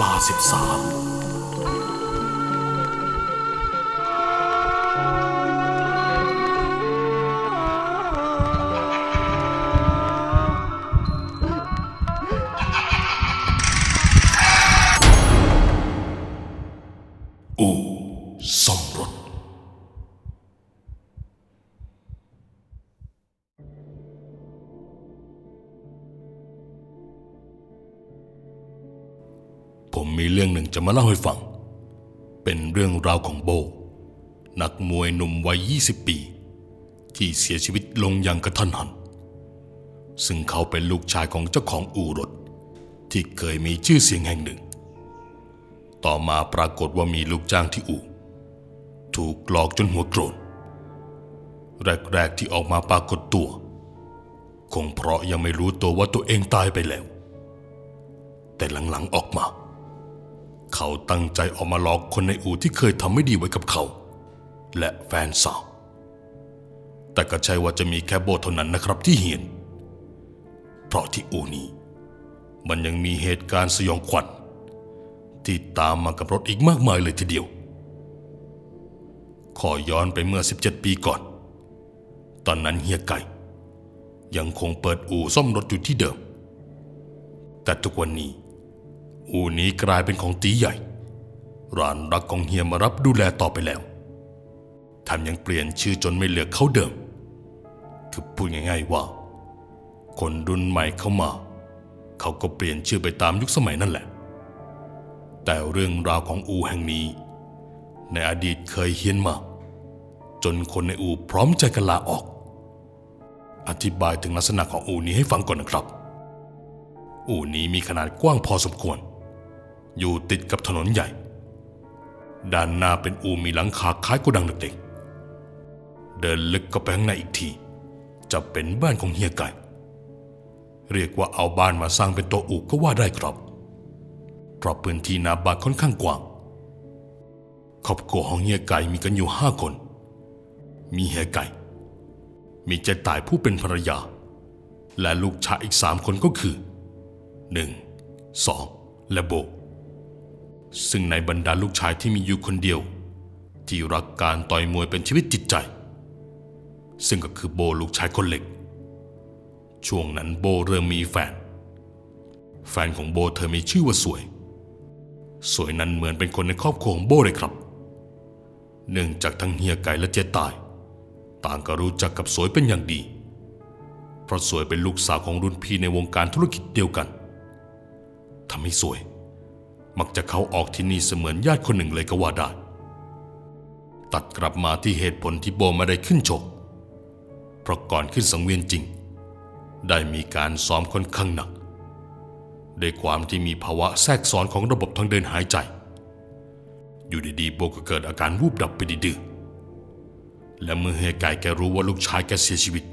ลาสิบสาม จะมาเล่าให้ฟัง เป็นเรื่องราวของโบ นักมวยหนุ่มวัย 20 ปี ที่เสียชีวิตลงอย่างกระทันหัน ซึ่งเขาเป็นลูกชายของเจ้าของอู่รถ ที่เคยมีชื่อเสียงแห่งหนึ่ง ต่อมาปรากฏว่ามีลูกจ้างที่อู่ ถูกหลอกจนหัวโกรนแรก ๆ ที่ออกมาปรากฏตัว คงเพราะยังไม่รู้ตัวว่าตัวเองตายไปแล้ว แต่หลัง ๆ ออกมา เขาตั้งใจออกมาหลอกคนในอู่ที่เคยทำไม่ดีไว้กับเขา และแฟนสาว แต่ก็ใช่ว่าจะมีแค่โบเท่านั้นนะครับที่เห็นเพราะที่อู่นี้ มันยังมีเหตุการณ์สยองขวัญที่ตามมากับรถอีกมากมายเลยทีเดียว ขอย้อนไปเมื่อ 17 ปีก่อน ตอนนั้นเฮียไก่ ยังคงเปิดอู่ซ่อมรถอยู่ที่เดิม แต่ทุกวันนี้ อู่นี้กลายเป็นของตีใหญ่ ร้านรักของเฮียมารับดูแลต่อไปแล้วแถมยังเปลี่ยนชื่อจนไม่เหลือเขาเดิม คือพูดง่าย ๆว่า คนรุ่นใหม่เข้ามา เขาก็เปลี่ยนชื่อไปตามยุคสมัยนั่นแหละ แต่เรื่องราวของอู่แห่งนี้ ในอดีตเคยเฮียนมาจนคนในอู่พร้อมใจกันลาออก อธิบายถึงลักษณะของอู่นี้ให้ฟังก่อนนะครับ อู่นี้มีขนาดกว้างพอสมควร อยู่ติดกับถนนใหญ่ ด้านหน้าเป็นอูมีหลังคาคล้ายโกดังเด็กๆ เดินลึกก็ไปข้างในอีกที จะเป็นบ้านของเฮียไก่ เรียกว่าเอาบ้านมาสร้างเป็นตัวอูก็ว่าได้ครับ เพราะพื้นที่นาบ้านค่อนข้างกว้าง ครอบครัวของเฮียไก่มีกันอยู่ห้าคน มีเฮียไก่ มีเจตายผู้เป็นภรรยา และลูกชายอีกสามคนก็คือหนึ่งสองและโบ ซึ่งในบรรดาลูกชายที่มีอยู่คนเดียว ที่รักการต่อยมวยเป็นชีวิตจิตใจ ซึ่งก็คือโบลูกชายคนเล็ก ช่วงนั้นโบเริ่มมีแฟน แฟนของโบเธอมีชื่อว่าสวย สวยนั้นเหมือนเป็นคนในครอบครัวของโบเลยครับ เนื่องจากทั้งเฮียไก่และเจตาย ต่างก็รู้จักกับสวยเป็นอย่างดี เพราะสวยเป็นลูกสาวของรุ่นพี่ในวงการธุรกิจเดียวกันทำให้สวย มักจะเข้าออกที่นี่เสมือนญาติคนหนึ่งเลยก็ว่าได้ ตัดกลับมาที่เหตุผลที่โบไม่ได้ขึ้นชก เพราะก่อนขึ้นสังเวียนจริง ได้มีการซ้อมค่อนข้างหนักด้วยความที่มีภาวะแทรกซ้อนของระบบทางเดินหายใจ อยู่ดีๆโบก็เกิดอาการวูบดับไปดื้อและเมื่อเฮยไก่แกรู้ว่าลูกชายแกเสียชีวิต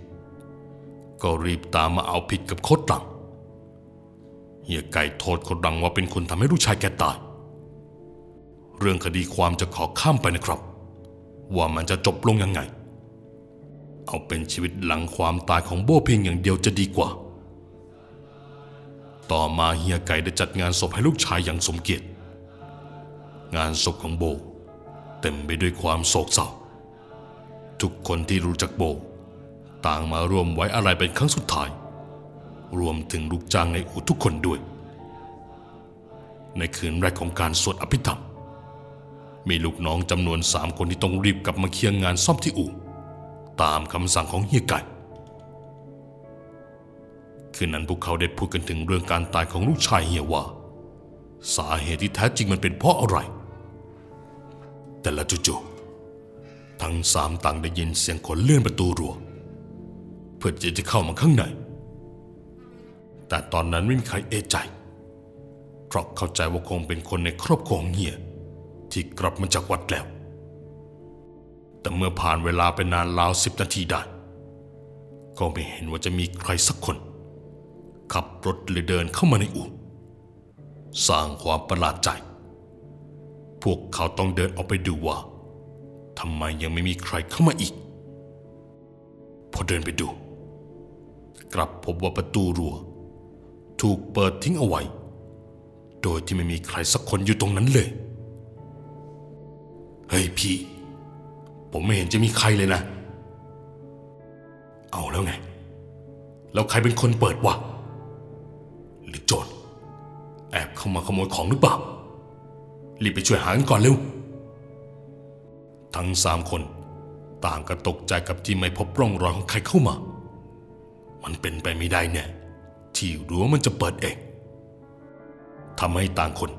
ก็รีบตามมาเอาผิดกับโคตรตัง เฮียไก่โทษคนดังว่าเป็นคนทำให้ลูกชายแกตาย เรื่องคดีความจะขอข้ามไปนะครับ ว่ามันจะจบลงยังไง เอาเป็นชีวิตหลังความตายของโบเพียงอย่างเดียวจะดีกว่า ต่อมาเฮียไก่ได้จัดงานศพให้ลูกชายอย่างสมเกียรติ งานศพของโบ เต็มไปด้วยความโศกเศร้า ทุกคนที่รู้จักโบ ต่างมาร่วมไว้อะไรเป็นครั้งสุดท้าย รวมถึงลูกจ้างในอู่ทุกคนด้วย ในคืนแรกของการสวดอภิธรรม มีลูกน้องจำนวนสามคนที่ต้องรีบกลับมาเคลียร์งานซ่อมที่อู่ ตามคำสั่งของเฮียไก่คืนนั้นพวกเขาได้พูดกันถึงเรื่องการตายของลูกชายเฮียว่า สาเหตุที่แท้จริงมันเป็นเพราะอะไร แต่ละจู่ๆทั้งสามต่างได้ยินเสียงคนเลื่อนประตูรัว เพื่อที่จะเข้ามาข้างใน แต่ตอนนั้นไม่มีใครเอะใจ เพราะเข้าใจว่าคงเป็นคนในครอบครัวของเฮียที่กลับมาจากวัดแล้ว แต่เมื่อผ่านเวลาไปนานราวสิบนาทีได้ ก็ไม่เห็นว่าจะมีใครสักคน ขับรถหรือเดินเข้ามาในอู่สร้างความประหลาดใจ พวกเขาต้องเดินออกไปดูว่าทำไมยังไม่มีใครเข้ามาอีก พอเดินไปดู กลับพบว่าประตูรั้ว ถูกเปิดทิ้งเอาไว้ โดยที่ไม่มีใครสักคนอยู่ตรงนั้นเลย เฮ้ยพี่ ผมไม่เห็นจะมีใครเลยนะ เอาแล้วไง แล้วใครเป็นคนเปิดวะ หรือโจรแอบเข้ามาขโมยของหรือเปล่า รีบไปช่วยหากันก่อนเร็ว ทั้งสามคนต่างก็ตกใจกับที่ไม่พบร่องรอยของใครเข้ามา มันเป็นไปไม่ได้แน่ ที่รั้วมันจะเปิดเองทำให้ต่างคน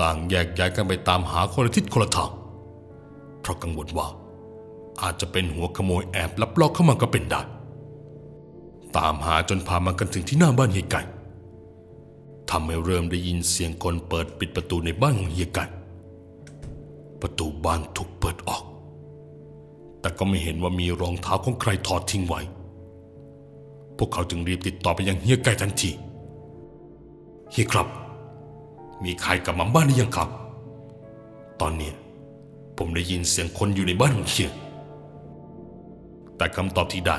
ต่างแยกย้ายกันไปตามหาคนละทิศคนละทางเพราะกังวลว่า อาจจะเป็นหัวขโมยแอบลับลอบเข้ามาก็เป็นได้ตามหาจนพามากันถึงที่หน้าบ้านเฮียไก่ทำให้เริ่มได้ยินเสียงคนเปิดปิดประตูในบ้านของเฮียไก่ประตูบ้านถูกเปิดออก แต่ก็ไม่เห็นว่ามีรองเท้าของใครถอดทิ้งไว้ พวกเขาจึงรีบติดต่อไปยังเฮียไก่ทันทีเฮียครับ มีใครกลับมาบ้านหรือยังครับ ตอนนี้ผมได้ยินเสียงคนอยู่ในบ้านของเฮียแต่คำตอบที่ได้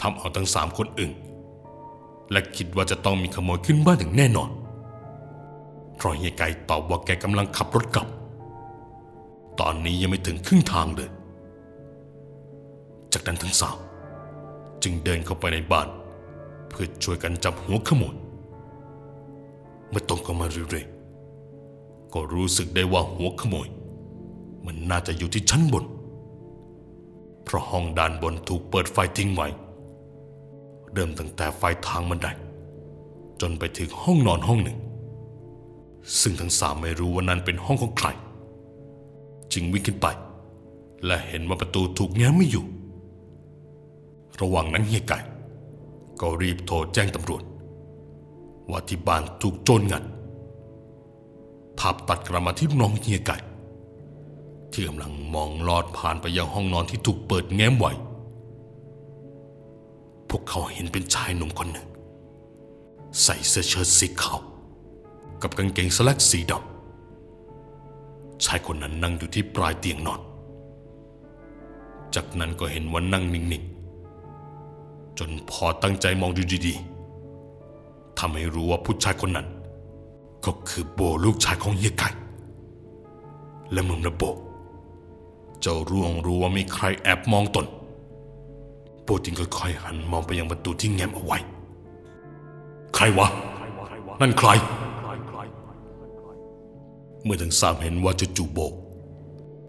ทำเอาทั้งสามคนอึ้งและคิดว่าจะต้องมีขโมยขึ้นบ้านอย่างแน่นอน เพราะเฮียไก่ตอบว่าแกกำลังขับรถกลับ ตอนนี้ยังไม่ถึงครึ่งทางเลย จากนั้นทั้งสาม จึงเดินเข้าไปในบ้าน เพื่อช่วยกันจับหัวขโมยเมื่อตรงเข้ามาเรื่อยๆก็รู้สึกได้ว่าหัวขโมย มันน่าจะอยู่ที่ชั้นบน เพราะห้องด้านบนถูกเปิดไฟทิ้งไว้ เริ่มตั้งแต่ไฟทางบันไดจนไปถึงห้องนอนห้องหนึ่ง ซึ่งทั้งสามไม่รู้ว่านั้นเป็นห้องของใคร จึงวิ่งขึ้นไป และเห็นว่าประตูถูกแง้มไม่อยู่ ระหว่างนั้นเฮียไก่ ก็รีบโทรแจ้งตำรวจ ว่าที่บ้านถูกโจรงัดภาพตัดกลับมาที่น้องเฮียไก่ ที่กำลังมองลอดผ่านไปยังห้องนอนที่ถูกเปิดแง้มไว้พวกเขาเห็นเป็นชายหนุ่มคนหนึ่ง ใส่เสื้อเชิ้ตสีขาวกับกางเกงสแลกสีดำชายคนนั้นนั่งอยู่ที่ปลายเตียงนอน จากนั้นก็เห็นว่านั่งนิ่งๆ จนพอตั้งใจมองดูดีๆทำให้รู้ว่าผู้ชายคนนั้น ก็คือโบลูกชายของเฮียไก่และมึงนะโบเจ้าร่วงรู้ว่ามีใครแอบมองตนโบจึงค่อยๆหันมองไปยังประตูที่แง้มเอาไว้ ใครวะ นั่นใคร เมื่อทั้งสามเห็นว่าจะจูโบ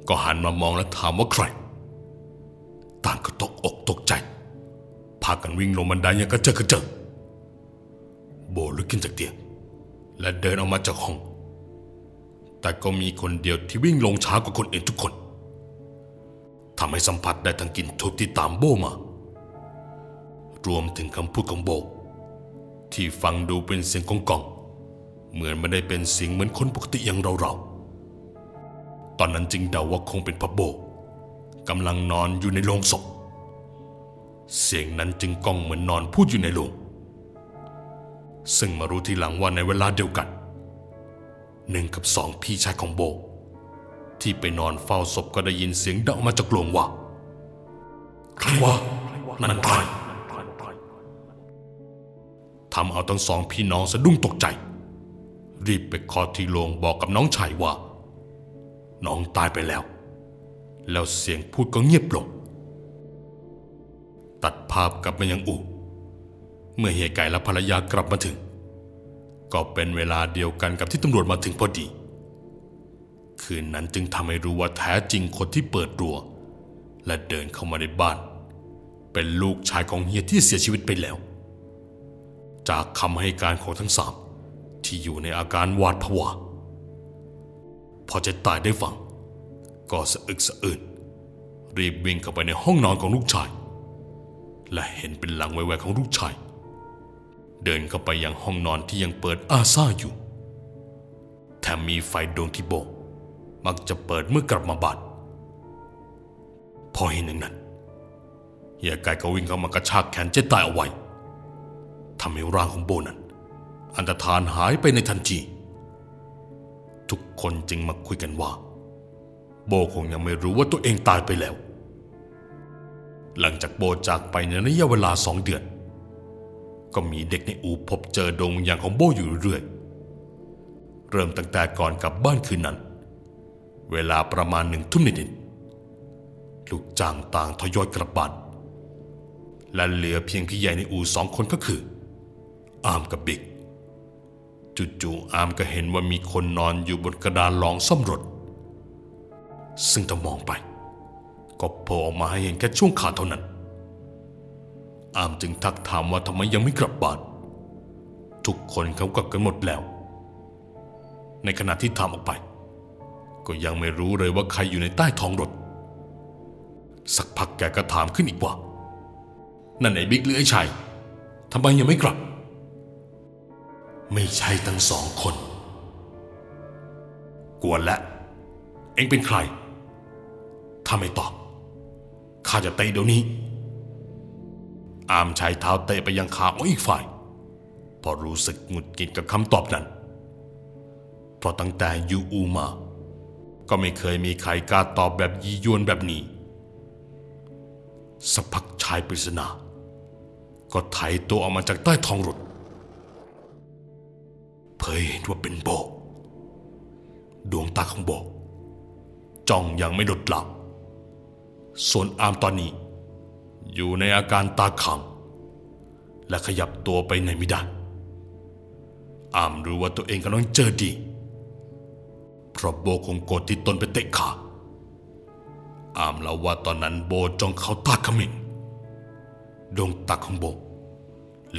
ก็หันมามองและถามว่าใคร ต่างก็ตกอกตกใจ พากันวิ่งลงบันไดอย่างกระเจิดกระเจิงโบลุกขึ้นจากเตียงและเดินออกมาจากห้อง แต่ก็มีคนเดียวที่วิ่งลงช้ากว่าคนอื่นทุกคนทำให้สัมผัสได้ทั้งกลิ่นทุบที่ตามโบมา รวมถึงคำพูดของโบ ที่ฟังดูเป็นเสียงกองกอง เหมือนไม่ได้เป็นเสียงเหมือนคนปกติอย่างเราเราๆตอนนั้นจึงเดาว่าคงเป็นพระโบกำลังนอนอยู่ในโรงศพ เสียงนั้นจึงก้องเหมือนนอนพูดอยู่ในโรงซึ่งมารู้ทีหลังว่าในเวลาเดียวกันหนึ่งกับสองพี่ชายของโบ ที่ไปนอนเฝ้าศพก็ได้ยินเสียงดังออกมาจากโรงว่าใครวะนั่นใครทำเอาทั้งสองพี่น้องสะดุ้งตกใจ รีบไปคอที่โรงบอกกับน้องชายว่า น้องตายไปแล้ว แล้วเสียงพูดก็เงียบลง ตัดภาพกลับมายังอู่ เมื่อเฮียไก่และภรรยากลับมาถึง ก็เป็นเวลาเดียวกันกับที่ตำรวจมาถึงพอดี คืนนั้นจึงทำให้รู้ว่าแท้จริงคนที่เปิดรัว และเดินเข้ามาในบ้าน เป็นลูกชายของเฮียที่เสียชีวิตไปแล้ว จากคำให้การของทั้งสามที่อยู่ในอาการหวาดผวาพอจะตายได้ฟัง ก็สะอึกสะอื้นรีบวิ่งเข้าไปในห้องนอนของลูกชาย และเห็นเป็นหลังไวๆของลูกชาย เดินเข้าไปยังห้องนอนที่ยังเปิดอาซ่าอยู่แถมมีไฟดวงที่โบก มักจะเปิดเมื่อกลับมาบ้านพอเห็นอย่างนั้นเฮียไก่ก็วิ่งเข้ามากระชากแขนเจ๊ตายเอาไว้ทำให้ร่างของโบนั้น อันตรธานหายไปในทันที ทุกคนจึงมาคุยกันว่า โบคงยังไม่รู้ว่าตัวเองตายไปแล้ว หลังจากโบจากไปในระยะเวลาสองเดือน ก็มีเด็กในอู่พบเจอดวงวิญญาณของโบอยู่เรื่อย เริ่มตั้งแต่ก่อนกลับบ้านคืนนั้น เวลาประมาณหนึ่งทุ่มนิดๆลูกจ้างต่างทยอยกลับบ้านและเหลือเพียงพี่ใหญ่ในอู่สองคนก็คือ อามกับบิ๊กจู่ๆอามก็เห็นว่ามีคนนอนอยู่บนกระดานรองซ่อมรถ ซึ่งถ้ามองไป ก็โผล่ออกมาให้เห็นแค่ช่วงขาเท่านั้น อามจึงทักถามว่าทำไมยังไม่กลับบ้าน ทุกคนเขากลับกันหมดแล้ว ในขณะที่ถามออกไป ก็ยังไม่รู้เลยว่าใครอยู่ในใต้ท้องรถ สักพักแกก็ถามขึ้นอีกว่า นั่นไอ้บิ๊กหรือไอ้ชัยทำไมยังไม่กลับ ไม่ใช่ทั้งสองคน กวนและ เอ็งเป็นใครถ้าไม่ตอบ ข้าจะเตะเดี๋ยวนี้ อามใช้เท้าเตะไปยังขาของอีกฝ่าย พอรู้สึกหงุดหงิดกับคำตอบนั้น เพราะตั้งแต่อยูอูมา ก็ไม่เคยมีใครกล้าตอบแบบยียวนแบบนี้ สักพักชายปริศนา ก็ไถตัวออกมาจากใต้ท้องรถเผยเห็นว่าเป็นโบ ดวงตาของโบจ้องยังไม่ลดหละ ส่วนอามตอนนี้ อยู่ในอาการตาขัง และขยับตัวไปไหนไม่ได้ อามรู้ว่าตัวเองกำลังเจอดี เพราะโบคงโกรธที่ตนไปเตะขา อามเล่าว่าตอนนั้นโบจ้องเขาตาขมิงดวงตาของโบ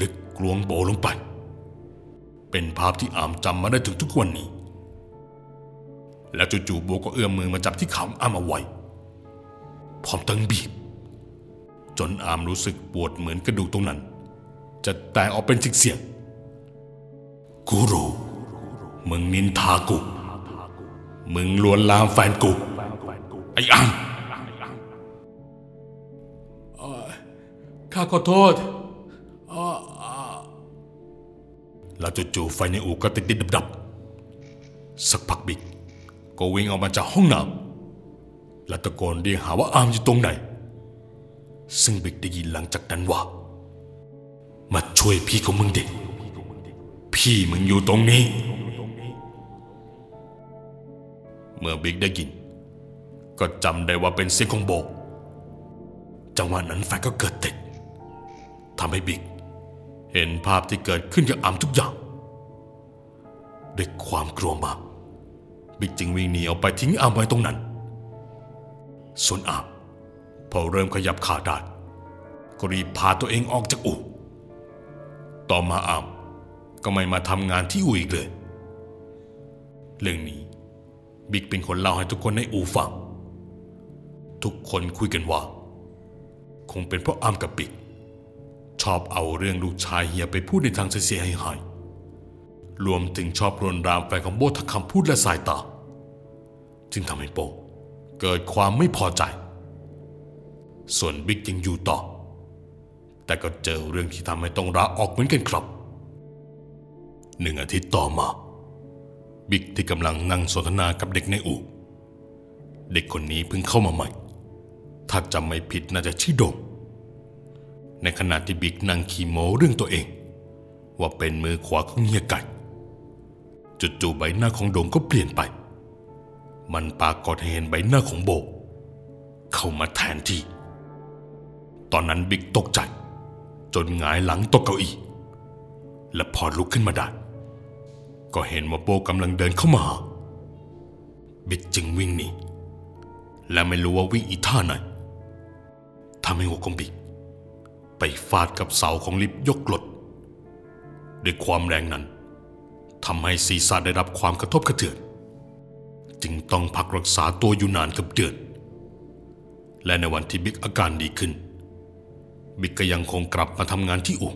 ลึกกลวงโบลงไป เป็นภาพที่อามจำมาได้ถึงทุกวันนี้ แล้วจู่ๆโบก็เอื้อมมือมาจับที่ขาขออามเอาไว้ พร้อมทั้งบีบ จนอามรู้สึกปวดเหมือนกระดูกตรงนั้น จะแตกออกเป็นเสียงๆกูรู้ มึงนินทากู มึงลวนลามแฟนกู ไอ้อามข้าขอโทษแล้วจู่ๆไฟในอู่ก็ติดติดดับดับๆสักพักบิ๊กก็วิ่งออกมาจากห้องน้ำ และตะโกนเรียกหาว่าอามอยู่ตรงไหน ซึ่งบิ๊กได้ยินหลังจากนั้นว่า มาช่วยพี่ของมึงเด็กพี่มึงอยู่ตรงนี้ เมื่อบิ๊กได้ยิน ก็จำได้ว่าเป็นเสียงของโบ จังหวะนั้นไฟก็เกิดติดทำให้บิ๊กเห็นภาพที่เกิดขึ้นกับอามทุกอย่างด้วยความกลัวมากบิ๊กจึงวิ่งหนีออกไปทิ้งอามไว้ตรงนั้น ส่วนอามพอเริ่มขยับขาได้ก็รีบพาตัวเองออกจากอู่ ต่อมาอามก็ไม่มาทำงานที่อู่อีกเลย เรื่องนี้บิ๊กเป็นคนเล่าให้ทุกคนในอู่ฟัง ทุกคนคุยกันว่า คงเป็นเพราะอามกับบิ๊กชอบเอาเรื่องลูกชายเฮียไปพูดในทางเสียหายรวมถึงชอบรนรามแฟนของโบทักคำพูดและสายตา จึงทำให้โบ เกิดความไม่พอใจ ส่วนบิ๊กยังอยู่ต่อ แต่ก็เจอเรื่องที่ทำให้ต้องลาออกเหมือนกันครับ หนึ่งอาทิตย์ต่อมา บิ๊กที่กำลังนั่งสนทนากับเด็กในอู่เด็กคนนี้เพิ่งเข้ามาใหม่ ถ้าจำไม่ผิดน่าจะชื่อโดงในขณะที่บิ๊กนั่งขีโมเรื่องตัวเอง ว่าเป็นมือขวาของเฮียไก่จู่ๆใบหน้าของโดงก็เปลี่ยนไป มันปรากฏเห็นใบหน้าของโบ เข้ามาแทนที่ ตอนนั้นบิ๊กตกใจ จนหงายหลังตกเก้าอี้และพอลุกขึ้นมาได้ ก็เห็นว่าโบกำลังเดินเข้ามาบิ๊กจึงวิ่งหนีและไม่รู้ว่าวิ่งอีท่าไหนทำให้หัวของบิ๊กไปฟาดกับเสาของลิฟต์ยกรถด้วยความแรงนั้นทำให้ศีรษะได้รับความกระทบกระเทือน จึงต้องพักรักษาตัวอยู่นานกือบเดือน และในวันที่บิ๊กอาการดีขึ้น บิ๊กก็ยังคงกลับมาทำงานที่อู่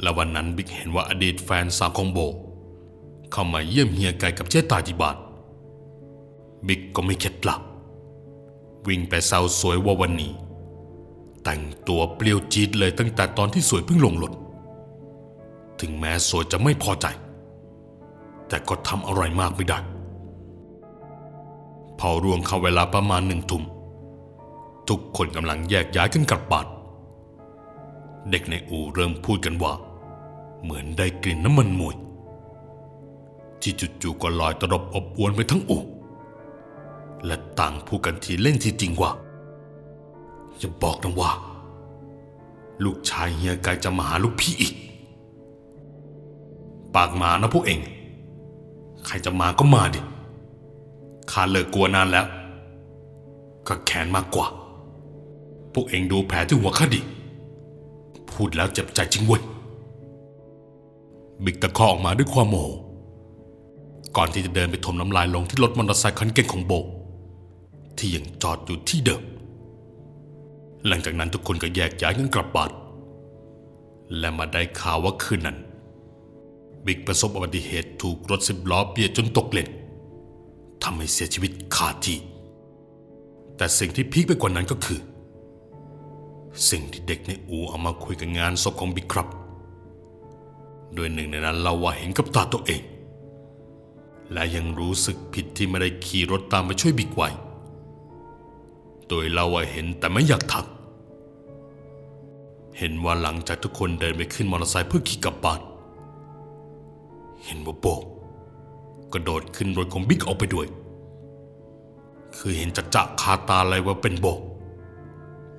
และวันนั้นบิ๊กเห็นว่าอดีตแฟนสาวของโบ เข้ามาเยี่ยมเฮียไก่กับเจ๊ตายที่บ้านบิ๊กก็ไม่เข็ดหลับวิ่งไปเซาสวยว่าวันนี้ แต่งตัวเปรี้ยวจี๊ดเลยตั้งแต่ตอนที่สวยเพิ่งลงรถถึงแม้สวยจะไม่พอใจ แต่ก็ทำอะไรมากไม่ได้ พอรวงเข้าเวลาประมาณหนึ่งทุ่มทุกคนกำลังแยกย้ายกันกลับบ้านเด็กในอู่เริ่มพูดกันว่า เหมือนได้กลิ่นน้ำมันมวย ที่จู่ๆก็ลอยตลบอบอวนไปทั้งอู่และต่างพูดกันทีเล่นทีจริงว่าอย่าบอกนะว่า ลูกชายเฮียไกจะมาหาลูกพี่อีก ปากหมานะพวกเอง ใครจะมาก็มาดิ ข้าเลิกกลัวนานแล้ว ก็แขนมากกว่า พวกเองดูแผลที่หัวข้าดิ พูดแล้วเจ็บใจจริงเว้ย บิ๊กตะคอกออกมาด้วยความโมโห ก่อนที่จะเดินไปถมน้ำลายลงที่รถมอเตอร์ไซค์คันเก่งของโบ ที่ยังจอดอยู่ที่เดิม หลังจากนั้นทุกคนก็แยกย้ายกันกลับบ้าน และมาได้ข่าวว่าคืนนั้น บิ๊กประสบอุบัติเหตุถูกรถสิบล้อเบียดจนตกเลน ทำให้เสียชีวิตคาที่ แต่สิ่งที่พีคไปกว่านั้นก็คือ สิ่งที่เด็กในอูเอามาคุยกันงานศพของบิ๊กครับ โดยหนึ่งในนั้นเราว่าเห็นกับตาตัวเอง และยังรู้สึกผิดที่ไม่ได้ขี่รถตามไปช่วยบิ๊กไว้โดยเราว่าเห็นแต่ไม่อยากทัก เห็นว่าหลังจากทุกคนเดินไปขึ้นมอเตอร์ไซค์เพื่อขี่กลับบ้านเห็นว่าโบก กระโดดขึ้นรถของบิ๊กออกไปด้วย คือเห็นจะจะคาตาเลยว่าเป็นโบก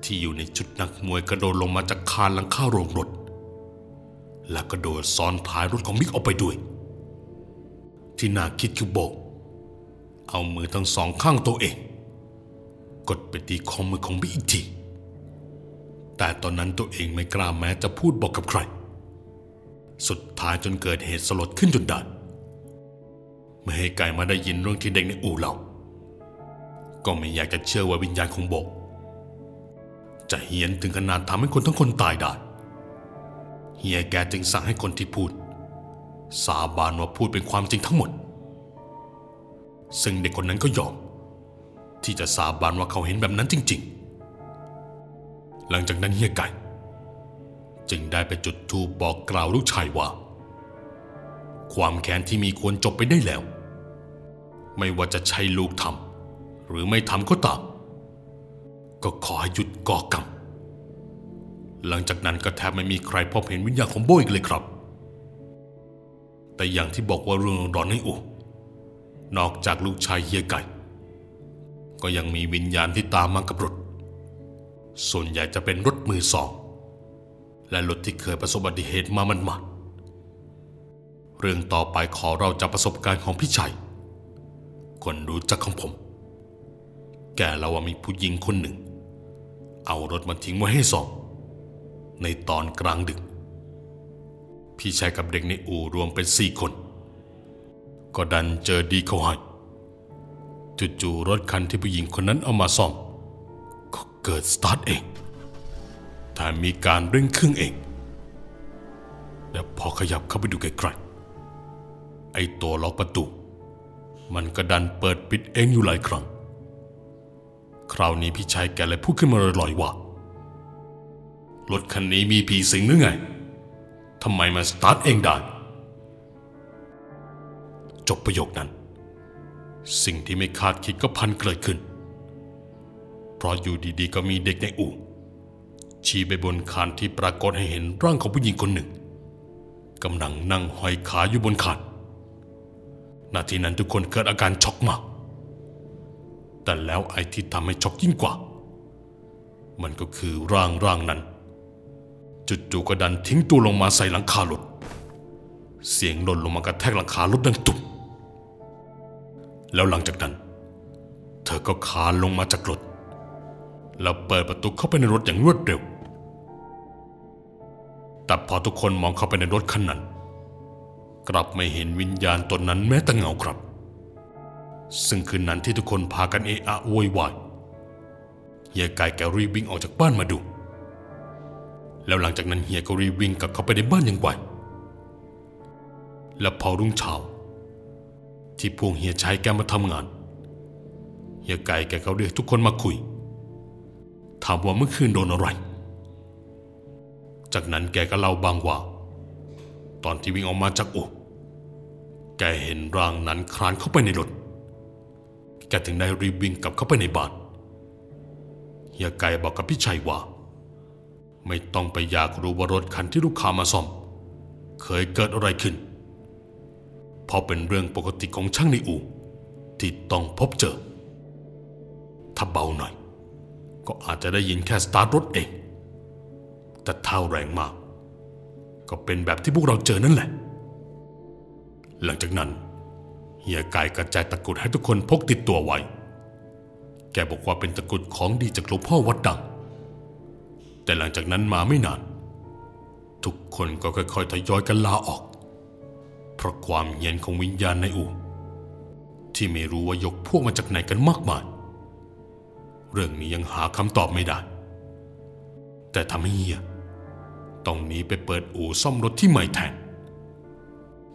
ที่อยู่ในชุดนักมวยกระโดดลงมาจากคานหลังข้าโรงรถ และกระโดดซ้อนท้ายรถของบิ๊กออกไปด้วย ที่น่าคิดคือโบกเอามือทั้งสองข้างตัวเอง กดไปตีข้อมือของบิ๊กอีกทีแต่ตอนนั้นตัวเองไม่กล้าแม้จะพูดบอกกับใคร สุดท้ายจนเกิดเหตุสลดขึ้นจนได้ ไม่ให้ไก่มาได้ยินเรื่องที่เด็กในอู่เรา ก็ไม่อยากจะเชื่อว่าวิญญาณของบก จะเฮียนถึงขนาดทำให้คนทั้งคนตายได้ เฮียแกจึงสั่งให้คนที่พูด สาบานว่าพูดเป็นความจริงทั้งหมด ซึ่งเด็กคนนั้นก็ยอม ที่จะสาบานว่าเขาเห็นแบบนั้นจริง ๆ หลังจากนั้นเฮียไก่ จึงได้ไปจุดธูปบอกกล่าวลูกชายว่าความแค้นที่มีควรจบไปได้แล้ว ไม่ว่าจะใช่ลูกทำหรือไม่ทำก็ตาม ก็ขอให้หยุดก่อกรรม หลังจากนั้นก็แทบไม่มีใครพบเห็นวิญญาณของโบอีกเลยครับ แต่อย่างที่บอกว่าเรื่องร้อนในอูนอกจากลูกชายเฮียไก่ ก็ยังมีวิญญาณที่ตามมากับรถ ส่วนใหญ่จะเป็นรถมือสอง และรถที่เคยประสบอุบัติเหตุมามันมาเรื่องต่อไปขอเราจากประสบการณ์ของพี่ชัย คนรู้จักของผม แกเราว่ามีผู้หญิงคนหนึ่ง เอารถมาทิ้งไว้ให้สองในตอนกลางดึก พี่ชายกับเด็กในอู่รวมเป็นสี่คน ก็ดันเจอดีเขาให้จู่ๆรถคันที่ผู้หญิงคนนั้นเอามาซ่อม ก็เกิดสตาร์ทเองแถมมีการเร่งเครื่องเอง และพอขยับเข้าไปดูไกลๆไอ้ตัวล็อกประตู มันก็ดันเปิดปิดเองอยู่หลายครั้ง คราวนี้พี่ชายแกเลยพูดขึ้นมาลอยๆว่ารถคันนี้มีผีสิงหรือไงทำไมมันสตาร์ทเองได้ จบประโยคนั้น สิ่งที่ไม่คาดคิดก็พันเกิดขึ้น เพราะอยู่ดีๆ ก็มีเด็กในอู่ชี้ไปบนคานที่ปรากฏให้เห็นร่างของผู้หญิงคนหนึ่งกำลังนั่งห้อยขาอยู่บนคาน นาทีนั้นทุกคนเกิดอาการช็อกมาก แต่แล้วไอ้ที่ทำให้ช็อกยิ่งกว่า มันก็คือร่างร่างนั้นจู่ๆก็ดันทิ้งตัวลงมาใส่หลังคารถเสียงหล่นลงมากระแทกหลังคารถดังตุ่มแล้วหลังจากนั้น เธอก็คานลงมาจากรถแล้วเปิดประตูเข้าไปในรถอย่างรวดเร็ว แต่พอทุกคนมองเข้าไปในรถคันนั้น กลับไม่เห็นวิญญาณตนนั้นแม้แต่เงาครับ ซึ่งคืนนั้นที่ทุกคนพากันเอะอะโวยวายเฮียไก่แกรีบวิ่งออกจากบ้านมาดู แล้วหลังจากนั้นเฮียก็รีบวิ่งกลับเข้าไปในบ้านอย่างไวและพอรุ่งเช้าที่พวกเฮียใช้แกมาทำงาน เฮียไก่แกก็เรียกทุกคนมาคุย ถามว่าเมื่อคืนโดนอะไร จากนั้นแกก็เล่าบางว่า ตอนที่วิ่งออกมาจากอู่แกเห็นร่างนั้นคลานเข้าไปในรถ แกถึงได้รีบวิ่งกลับเข้าไปในบ้านเฮียไก่บอกกับพี่ชัยว่า ไม่ต้องไปอยากรู้ว่ารถคันที่ลูกค้ามาซ่อม เคยเกิดอะไรขึ้น เพราะเป็นเรื่องปกติของช่างในอู่ที่ต้องพบเจอ ถ้าเบาหน่อย ก็อาจจะได้ยินแค่สตาร์ทรถเอง แต่เท้าแรงมาก ก็เป็นแบบที่พวกเราเจอนั่นแหละ หลังจากนั้นเฮียไก่กระจายตะกุดให้ทุกคนพกติดตัวไว้ แกบอกว่าเป็นตะกุดของดีจากหลวงพ่อวัดดัง แต่หลังจากนั้นมาไม่นาน ทุกคนก็ค่อยๆทยอยกันลาออก เพราะความเย็นของวิญญาณในอู่ที่ไม่รู้ว่ายกพวกมาจากไหนกันมากมาย เรื่องนี้ยังหาคำตอบไม่ได้ แต่ทำให้เฮีย ต้องหนีไปเปิดอู่ซ่อมรถที่ใหม่แทน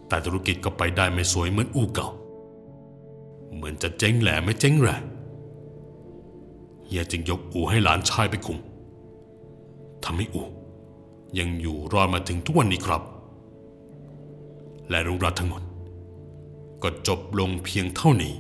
แต่ธุรกิจก็ไปได้ไม่สวยเหมือนอู่เก่า เหมือนจะเจ๊งแหล่ไม่เจ๊งแรงเฮียจึงยกอู่ให้หลานชายไปคุมทำให้อู่ยังอยู่รอดมาถึงทุกวันนี้ครับ และเรื่องราวทั้งหมดก็จบลงเพียงเท่านี้